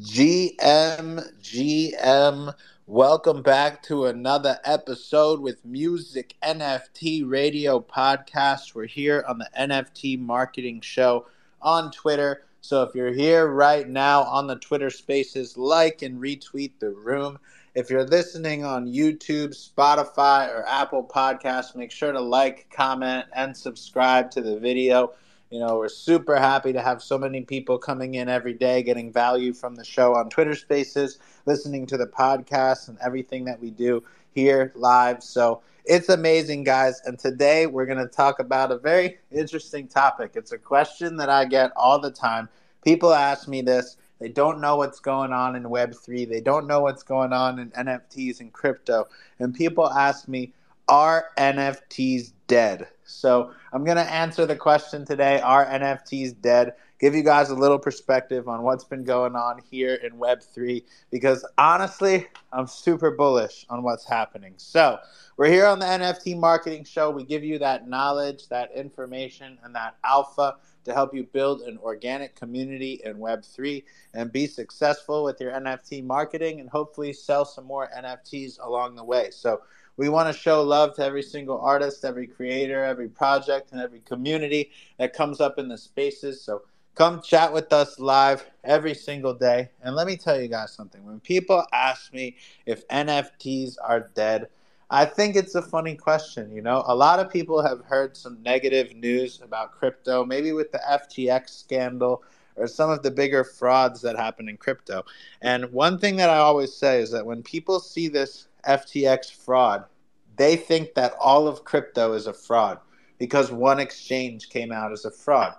GM, GM, welcome back to another episode with Music NFT Radio Podcast. We're here on the NFT Marketing Show on Twitter. So if you're here right now on the Twitter spaces, like and retweet the room. If you're listening on YouTube, Spotify, or Apple Podcasts, make sure to like, comment, and subscribe to the video. You know, we're super happy to have so many people coming in every day, getting value from the show on Twitter Spaces, listening to the podcast, and everything that we do here live. So it's amazing, guys. And today we're going to talk about a very interesting topic. It's a question that I get all the time. People ask me this they don't know what's going on in Web3. They don't know what's going on in NFTs and crypto. And people ask me, are NFTs dead? So I'm going to answer the question today Are NFTs dead? Give you guys a little perspective on what's been going on here in Web3 because honestly, I'm super bullish on what's happening. So we're here on the NFT Marketing Show. We give you that knowledge, that information, and that alpha to help you build an organic community in Web3 and be successful with your NFT marketing and hopefully sell some more NFTs along the way. So, we want to show love to every single artist, every creator, every project, and every community that comes up in the spaces. So, come chat with us live every single day. And let me tell you guys something when people ask me if NFTs are dead, I think it's a funny question. You know, a lot of people have heard some negative news about crypto, maybe with the FTX scandal or some of the bigger frauds that happen in crypto. And one thing that I always say is that when people see this FTX fraud, they think that all of crypto is a fraud because one exchange came out as a fraud.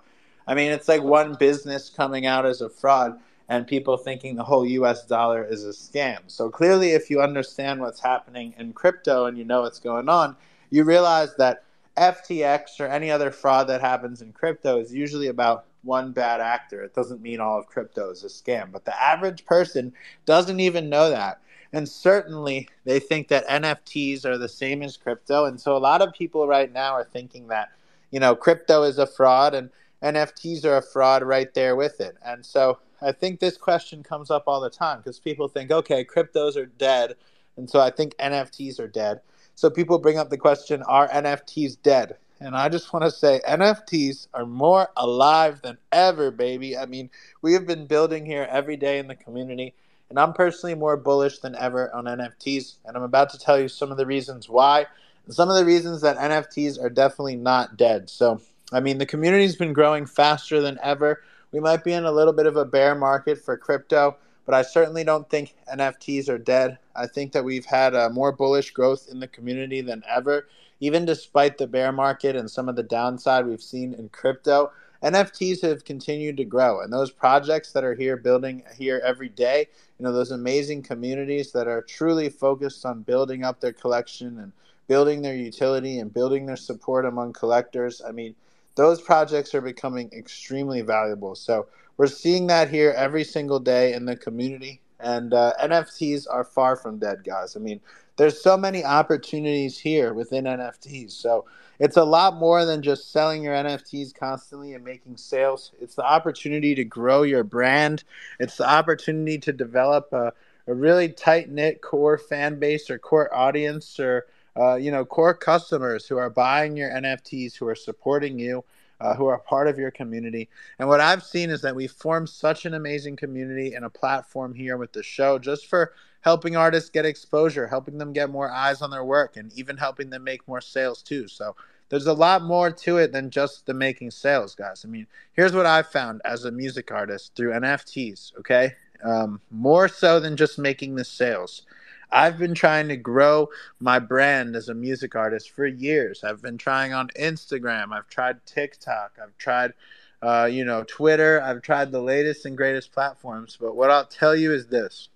I mean, it's like one business coming out as a fraud and people thinking the whole US dollar is a scam. So clearly, if you understand what's happening in crypto and you know what's going on, you realize that FTX or any other fraud that happens in crypto is usually about one bad actor. It doesn't mean all of crypto is a scam, but the average person doesn't even know that. And certainly they think that NFTs are the same as crypto. And so a lot of people right now are thinking that, you know, crypto is a fraud and NFTs are a fraud right there with it. And so I think this question comes up all the time because people think, okay, cryptos are dead. And so I think NFTs are dead. So people bring up the question, are NFTs dead? And I just want to say NFTs are more alive than ever, baby. I mean, we have been building here every day in the community. And I'm personally more bullish than ever on NFTs. And I'm about to tell you some of the reasons why. And some of the reasons that NFTs are definitely not dead. So, I mean, the community's been growing faster than ever we might be in a little bit of a bear market for crypto, but I certainly don't think NFTs are dead. I think that we've had a more bullish growth in the community than ever, even despite the bear market and some of the downside we've seen in crypto. NFTs have continued to grow, and those projects that are here building here every day, you know, those amazing communities that are truly focused on building up their collection and building their utility and building their support among collectors. I mean, those projects are becoming extremely valuable. So we're seeing that here every single day in the community. And uh, NFTs are far from dead, guys. I mean, there's so many opportunities here within NFTs. So it's a lot more than just selling your NFTs constantly and making sales. It's the opportunity to grow your brand. It's the opportunity to develop a, a really tight knit core fan base or core audience or uh, you know, core customers who are buying your NFTs, who are supporting you, uh, who are part of your community. And what I've seen is that we've formed such an amazing community and a platform here with the show just for helping artists get exposure, helping them get more eyes on their work, and even helping them make more sales too. So there's a lot more to it than just the making sales, guys. I mean, here's what I've found as a music artist through NFTs, okay? Um, more so than just making the sales. I've been trying to grow my brand as a music artist for years. I've been trying on Instagram. I've tried TikTok. I've tried, uh, you know, Twitter. I've tried the latest and greatest platforms. But what I'll tell you is this: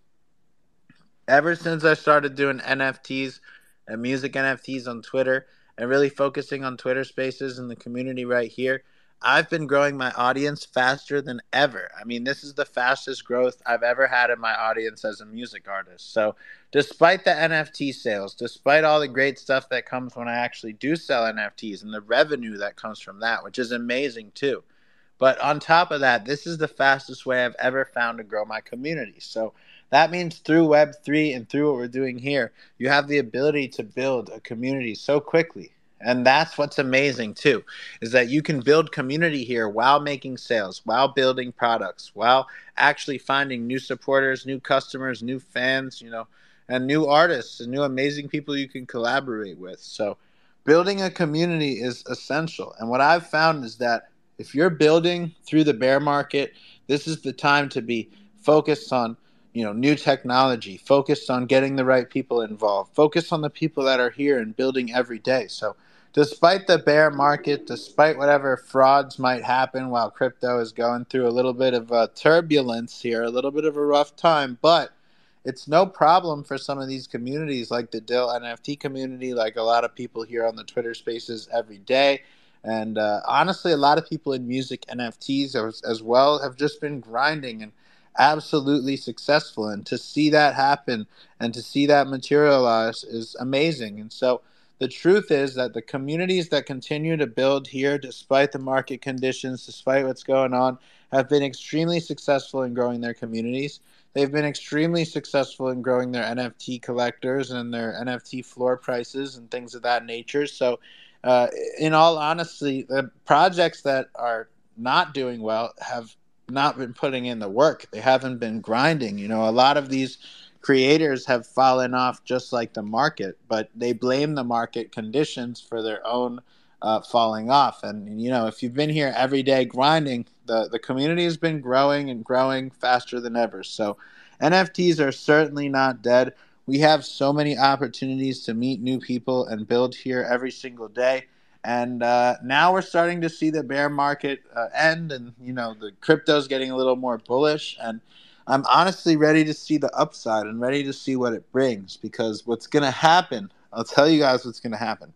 ever since I started doing NFTs and music NFTs on Twitter and really focusing on Twitter Spaces and the community right here I've been growing my audience faster than ever. I mean, this is the fastest growth I've ever had in my audience as a music artist. So, despite the NFT sales, despite all the great stuff that comes when I actually do sell NFTs and the revenue that comes from that, which is amazing too, But on top of that, this is the fastest way I've ever found to grow my community. So that means through Web3 and through what we're doing here, you have the ability to build a community so quickly. And that's what's amazing too, is that you can build community here while making sales, while building products, while actually finding new supporters, new customers, new fans, you know, and new artists and new amazing people you can collaborate with. So building a community is essential. And what I've found is that if you're building through the bear market, this is the time to be focused on you know new technology focused on getting the right people involved focused on the people that are here and building every day so despite the bear market despite whatever frauds might happen while crypto is going through a little bit of turbulence here a little bit of a rough time but it's no problem for some of these communities like the Dyl nft community like a lot of people here on the twitter spaces every day and uh, honestly a lot of people in music nfts as, as well have just been grinding and absolutely successful. And to see that happen and to see that materialize is amazing. And so the truth is that the communities that continue to build here, despite the market conditions, despite what's going on, have been extremely successful in growing their communities. They've been extremely successful in growing their NFT collectors and their NFT floor prices and things of that nature. So, uh, in all honesty, the projects that are not doing well have not been putting in the work. They haven't been grinding. You know, a lot of these creators have fallen off just like the market, but they blame the market conditions for their own uh, falling off. And you know, if you've been here every day grinding, the the community has been growing and growing faster than ever. So NFTs are certainly not dead. We have so many opportunities to meet new people and build here every single day. And uh, now we're starting to see the bear market uh, end, and you know the crypto's getting a little more bullish. And I'm honestly ready to see the upside and ready to see what it brings because what's going to happen, I'll tell you guys what's going to happen.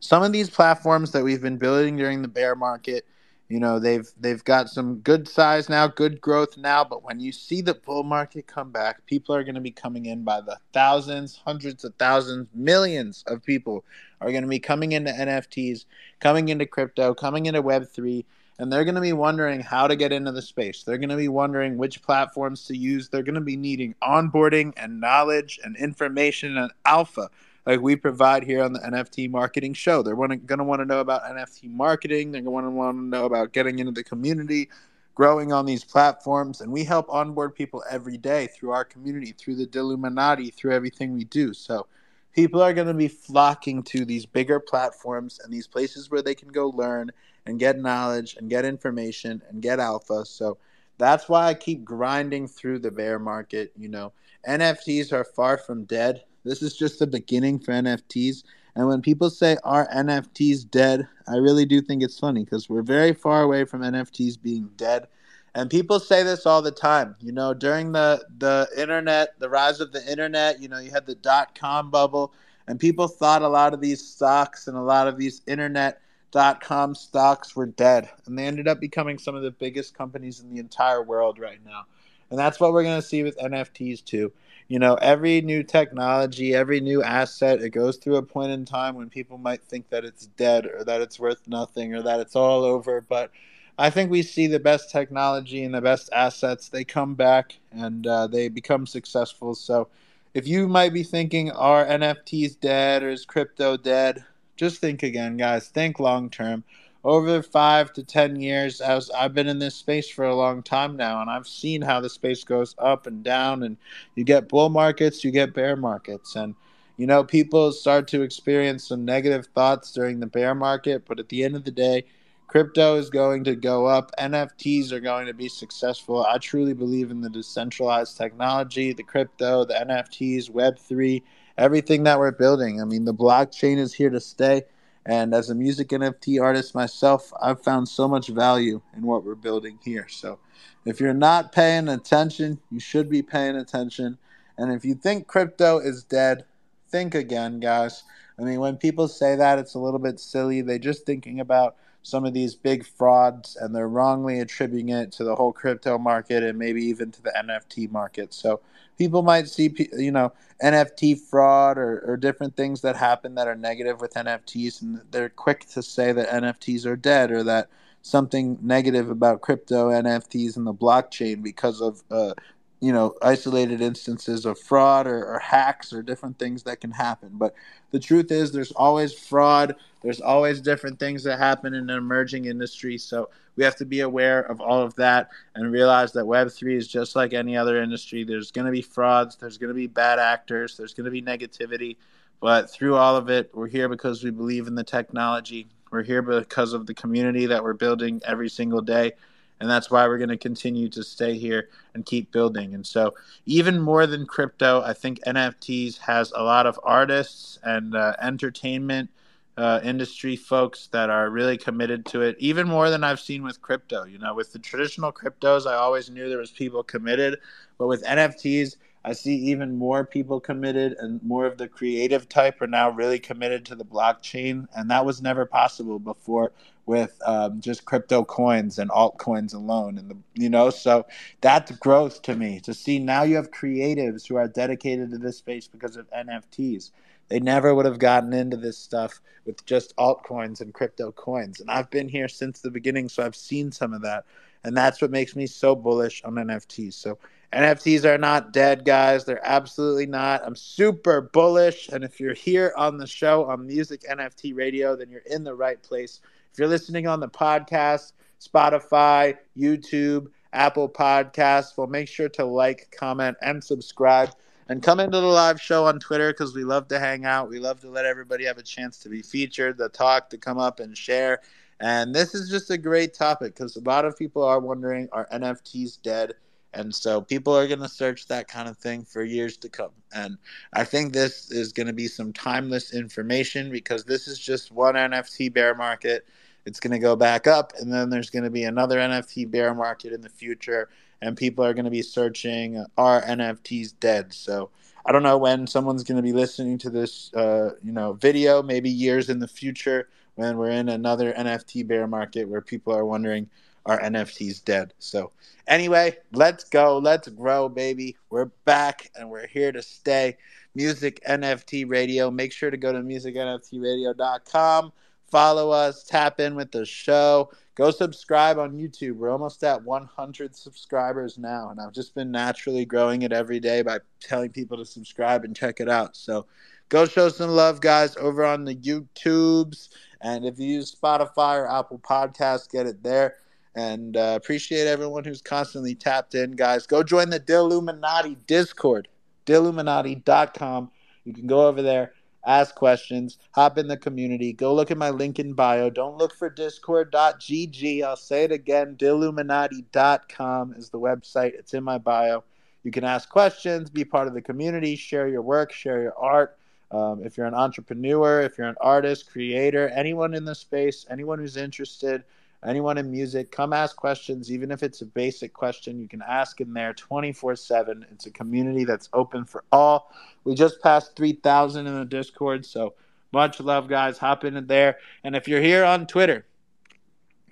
Some of these platforms that we've been building during the bear market you know, they've they've got some good size now, good growth now, but when you see the bull market come back, people are going to be coming in by the thousands, hundreds of thousands, millions of people are going to be coming into NFTs, coming into crypto, coming into web3, and they're going to be wondering how to get into the space. They're going to be wondering which platforms to use. They're going to be needing onboarding and knowledge and information and alpha like we provide here on the NFT marketing show. They're going to want to know about NFT marketing. They're going to want to know about getting into the community, growing on these platforms, and we help onboard people every day through our community, through the Illuminati, through everything we do. So people are going to be flocking to these bigger platforms and these places where they can go learn and get knowledge and get information and get alpha. So that's why I keep grinding through the bear market. You know, NFTs are far from dead. This is just the beginning for NFTs. And when people say are NFTs dead, I really do think it's funny because we're very far away from NFTs being dead. And people say this all the time. You know, during the the internet, the rise of the internet, you know, you had the dot com bubble, and people thought a lot of these stocks and a lot of these internet dot com stocks were dead. And they ended up becoming some of the biggest companies in the entire world right now. And that's what we're going to see with NFTs too you know, every new technology, every new asset, it goes through a point in time when people might think that it's dead or that it's worth nothing or that it's all over. But I think we see the best technology and the best assets, they come back and uh, they become successful. So if you might be thinking, are NFTs dead or is crypto dead? Just think again, guys. Think long term over five to ten years as i've been in this space for a long time now and i've seen how the space goes up and down and you get bull markets you get bear markets and you know people start to experience some negative thoughts during the bear market but at the end of the day crypto is going to go up nfts are going to be successful. I truly believe in the decentralized technology the crypto the nfts web3 everything that we're building. I mean the blockchain is here to stay and as a music NFT artist myself, I've found so much value in what we're building here. So if you're not paying attention, you should be paying attention. And if you think crypto is dead, think again, guys. I mean, when people say that, it's a little bit silly. They're just thinking about some of these big frauds and they're wrongly attributing it to the whole crypto market and maybe even to the NFT market. So people might see you know NFT fraud or, or different things that happen that are negative with NFTs, and they're quick to say that NFTs are dead or that something negative about crypto NFTs and the blockchain because of uh, you know isolated instances of fraud or, or, hacks or different things that can happen. But the truth is there's always fraud. There's always different things that happen in an emerging industry. So we have to be aware of all of that and realize that web3 is just like any other industry. There's going to be frauds. There's going to be bad actors. There's going to be negativity. But through all of it we're here because we believe in the technology. We're here because of the community that we're building every single day and that's why we're going to continue to stay here and keep building. And so even more than crypto i think nfts has a lot of artists and uh, entertainment uh, industry folks that are really committed to it even more than i've seen with crypto. You know with the traditional cryptos i always knew there was people committed. But with nfts I see even more people committed, and more of the creative type are now really committed to the blockchain, and that was never possible before with um, just crypto coins and altcoins alone, and the you know, so that's growth to me to see now you have creatives who are dedicated to this space because of NFTs. They never would have gotten into this stuff with just altcoins and crypto coins, and I've been here since the beginning, so I've seen some of that, and that's what makes me so bullish on NFTs. So NFTs are not dead, guys. They're absolutely not. I'm super bullish. And if you're here on the show on Music NFT Radio, then you're in the right place. If you're listening on the podcast, Spotify, YouTube, Apple Podcasts, well, make sure to like, comment, and subscribe. And come into the live show on Twitter because we love to hang out. We love to let everybody have a chance to be featured, to talk, to come up and share. And this is just a great topic because a lot of people are wondering are NFTs dead? And so people are going to search that kind of thing for years to come. And I think this is going to be some timeless information because this is just one NFT bear market. It's going to go back up, and then there's going to be another NFT bear market in the future, and people are going to be searching are NFTs dead? So I don't know when someone's going to be listening to this, uh, you know, video. Maybe years in the future when we're in another NFT bear market where people are wondering are NFT's dead. So, anyway, let's go. Let's grow, baby. We're back and we're here to stay. Music NFT Radio. Make sure to go to musicnftradio.com. Follow us, tap in with the show. Go subscribe on YouTube. We're almost at 100 subscribers now, and I've just been naturally growing it every day by telling people to subscribe and check it out. So, go show some love, guys, over on the YouTubes. And if you use Spotify or Apple Podcasts, get it there and uh, appreciate everyone who's constantly tapped in, guys. Go join the Dilluminati Discord, dilluminati.com. You can go over there, ask questions, hop in the community. Go look at my link in bio. Don't look for discord.gg. I'll say it again, dilluminati.com is the website. It's in my bio. You can ask questions, be part of the community, share your work, share your art. Um, if you're an entrepreneur, if you're an artist, creator, anyone in the space, anyone who's interested – anyone in music, come ask questions. Even if it's a basic question, you can ask in there 24 7. It's a community that's open for all. We just passed 3,000 in the Discord. So much love, guys. Hop in there. And if you're here on Twitter,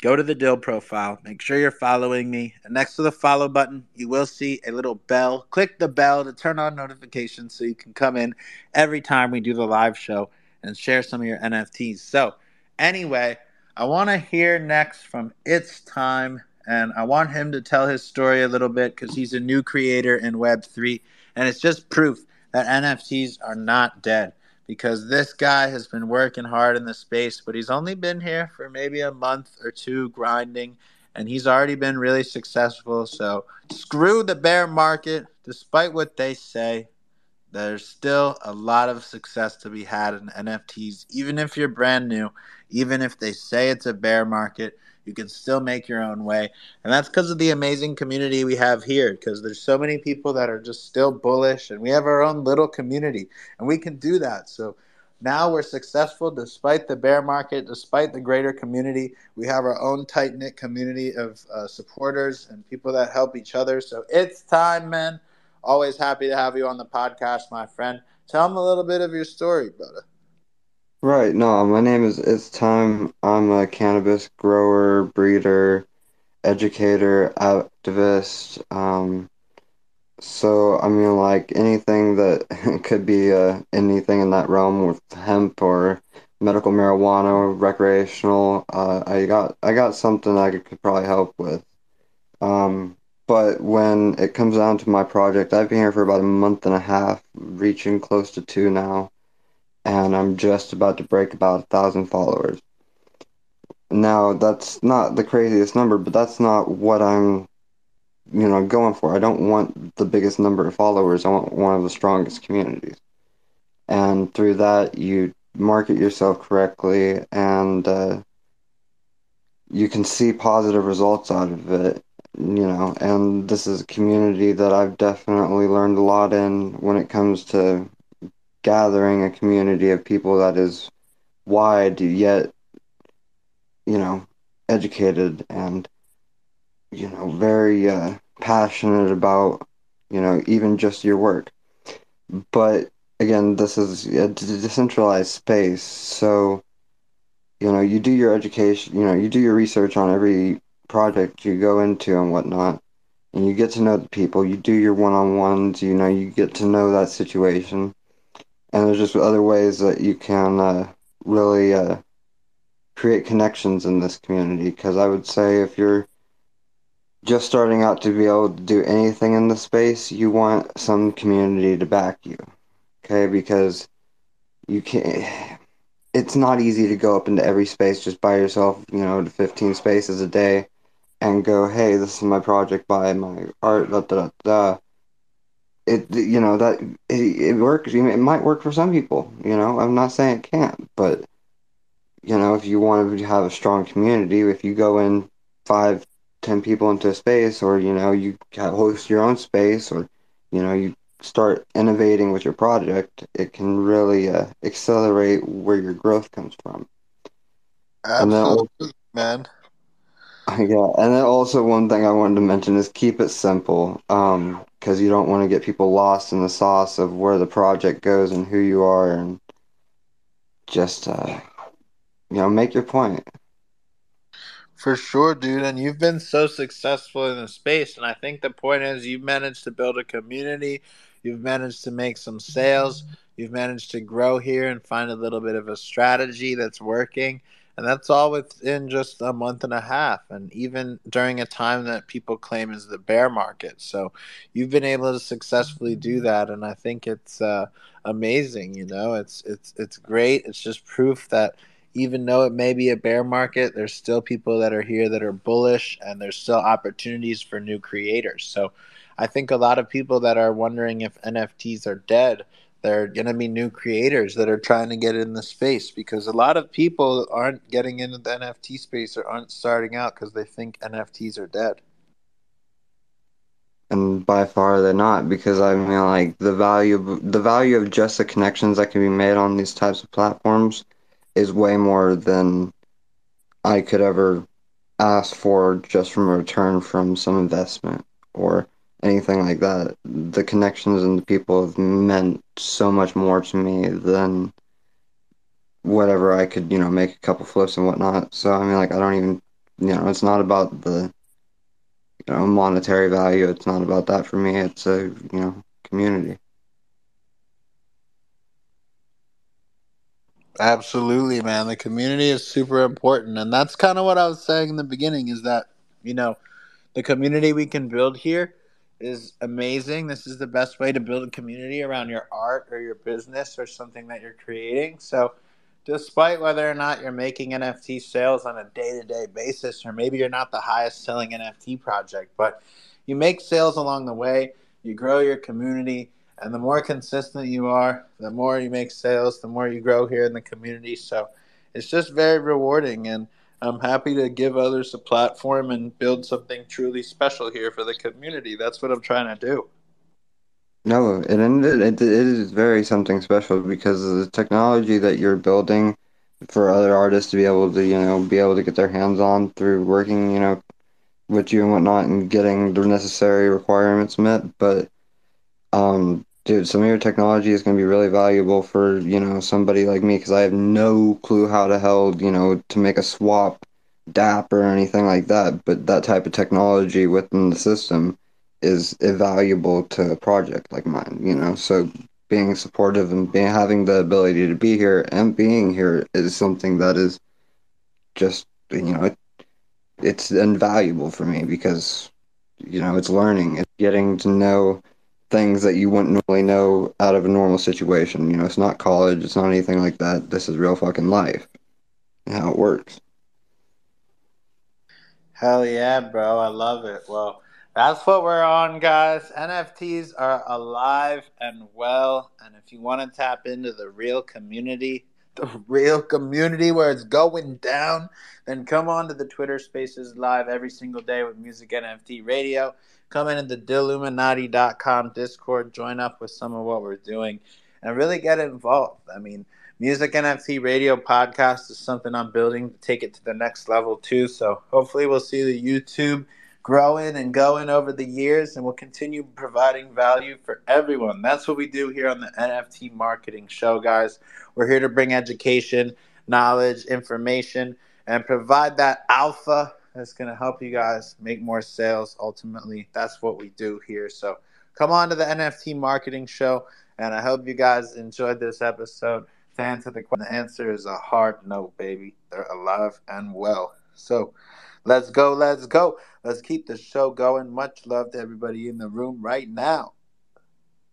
go to the Dyl profile. Make sure you're following me. And next to the follow button, you will see a little bell. Click the bell to turn on notifications so you can come in every time we do the live show and share some of your NFTs. So, anyway, I want to hear next from Itz Time, and I want him to tell his story a little bit because he's a new creator in Web3, and it's just proof that NFTs are not dead because this guy has been working hard in the space, but he's only been here for maybe a month or two grinding, and he's already been really successful. So screw the bear market, despite what they say. There's still a lot of success to be had in NFTs, even if you're brand new, even if they say it's a bear market, you can still make your own way. And that's because of the amazing community we have here, because there's so many people that are just still bullish, and we have our own little community, and we can do that. So now we're successful despite the bear market, despite the greater community. We have our own tight knit community of uh, supporters and people that help each other. So Itz Time, man. Always happy to have you on the podcast, my friend. Tell them a little bit of your story, brother. Right, no, my name is Itz Time. I'm a cannabis grower, breeder, educator, activist. Um, so, I mean, like anything that could be uh, anything in that realm with hemp or medical marijuana, recreational. Uh, I got I got something I could probably help with. Um, but when it comes down to my project, I've been here for about a month and a half, reaching close to two now, and I'm just about to break about a thousand followers. Now, that's not the craziest number, but that's not what I'm, you know, going for. I don't want the biggest number of followers. I want one of the strongest communities. And through that, you market yourself correctly and uh, you can see positive results out of it, you know. And this is a community that I've definitely learned a lot in when it comes to gathering a community of people that is wide yet you know, educated and, you know, very uh, passionate about, you know, even just your work. But again, this is a decentralized space. So, you know, you do your education, you know, you do your research on every project you go into and whatnot. And you get to know the people, you do your one on ones, you know, you get to know that situation. And there's just other ways that you can uh, really uh, create connections in this community because I would say if you're just starting out to be able to do anything in the space, you want some community to back you. Okay, because you can't it's not easy to go up into every space just by yourself, you know, to 15 spaces a day and go, hey, this is my project by my art, da da da. It, you know, that it, it works. It might work for some people, you know, I'm not saying it can't, but you know, if you want to have a strong community, if you go in five, ten people into a space, or you know, you host your own space, or you know, you start innovating with your project, it can really uh, accelerate where your growth comes from. Absolutely, then, man. Yeah, and then also one thing I wanted to mention is keep it simple, um, because you don't want to get people lost in the sauce of where the project goes and who you are, and just uh, you know, make your point. For sure, dude. And you've been so successful in the space. And I think the point is you've managed to build a community, you've managed to make some sales, you've managed to grow here and find a little bit of a strategy that's working. And that's all within just a month and a half, and even during a time that people claim is the bear market. So you've been able to successfully do that, and I think it's uh, amazing. You know, it's it's it's great. It's just proof that even though it may be a bear market, there's still people that are here that are bullish and there's still opportunities for new creators. So I think a lot of people that are wondering if NFTs are dead, they're going to be new creators that are trying to get in the space because a lot of people aren't getting into the NFT space or aren't starting out because they think NFTs are dead. And by far they're not because I mean like the value the value of just the connections that can be made on these types of platforms is way more than I could ever ask for just from a return from some investment or anything like that. The connections and the people have meant so much more to me than whatever I could, you know, make a couple flips and whatnot. So I mean, like, I don't even, you know, it's not about the, you know, monetary value. It's not about that for me. It's a, you know, community. Absolutely, man. The community is super important. And that's kind of what I was saying in the beginning is that, you know, the community we can build here is amazing. This is the best way to build a community around your art or your business or something that you're creating. So, despite whether or not you're making NFT sales on a day to day basis, or maybe you're not the highest selling NFT project, but you make sales along the way, you grow your community, and the more consistent you are, the more you make sales, the more you grow here in the community. So it's just very rewarding. And I'm happy to give others a platform and build something truly special here for the community. That's what I'm trying to do. No, it, it, it is very something special because of the technology that you're building for other artists to be able to, you know, be able to get their hands on through working, you know, with you and whatnot and getting the necessary requirements met. But um, dude, some of your technology is going to be really valuable for, you know, somebody like me because I have no clue how to hell, you know, to make a swap DAP or anything like that. But that type of technology within the system is invaluable to a project like mine, you know. So being supportive and being having the ability to be here and being here is something that is just you know it, it's invaluable for me because you know it's learning it's getting to know things that you wouldn't normally know out of a normal situation you know it's not college it's not anything like that this is real fucking life and how it works hell yeah bro i love it well that's what we're on, guys. NFTs are alive and well. And if you want to tap into the real community, the real community where it's going down, then come on to the Twitter Spaces live every single day with Music NFT Radio. Come in the Dilluminati.com Discord, join up with some of what we're doing, and really get involved. I mean, Music NFT Radio podcast is something I'm building to take it to the next level, too. So hopefully, we'll see the YouTube growing and going over the years, and we'll continue providing value for everyone. That's what we do here on the NFT Marketing Show, guys. We're here to bring education, knowledge, information, and provide that alpha that's going to help you guys make more sales. Ultimately, that's what we do here. So come on to the NFT Marketing Show, and I hope you guys enjoyed this episode. To answer the question, the answer is a hard no, baby. They're alive and well. So let's go, let's go. Let's keep the show going. Much love to everybody in the room right now.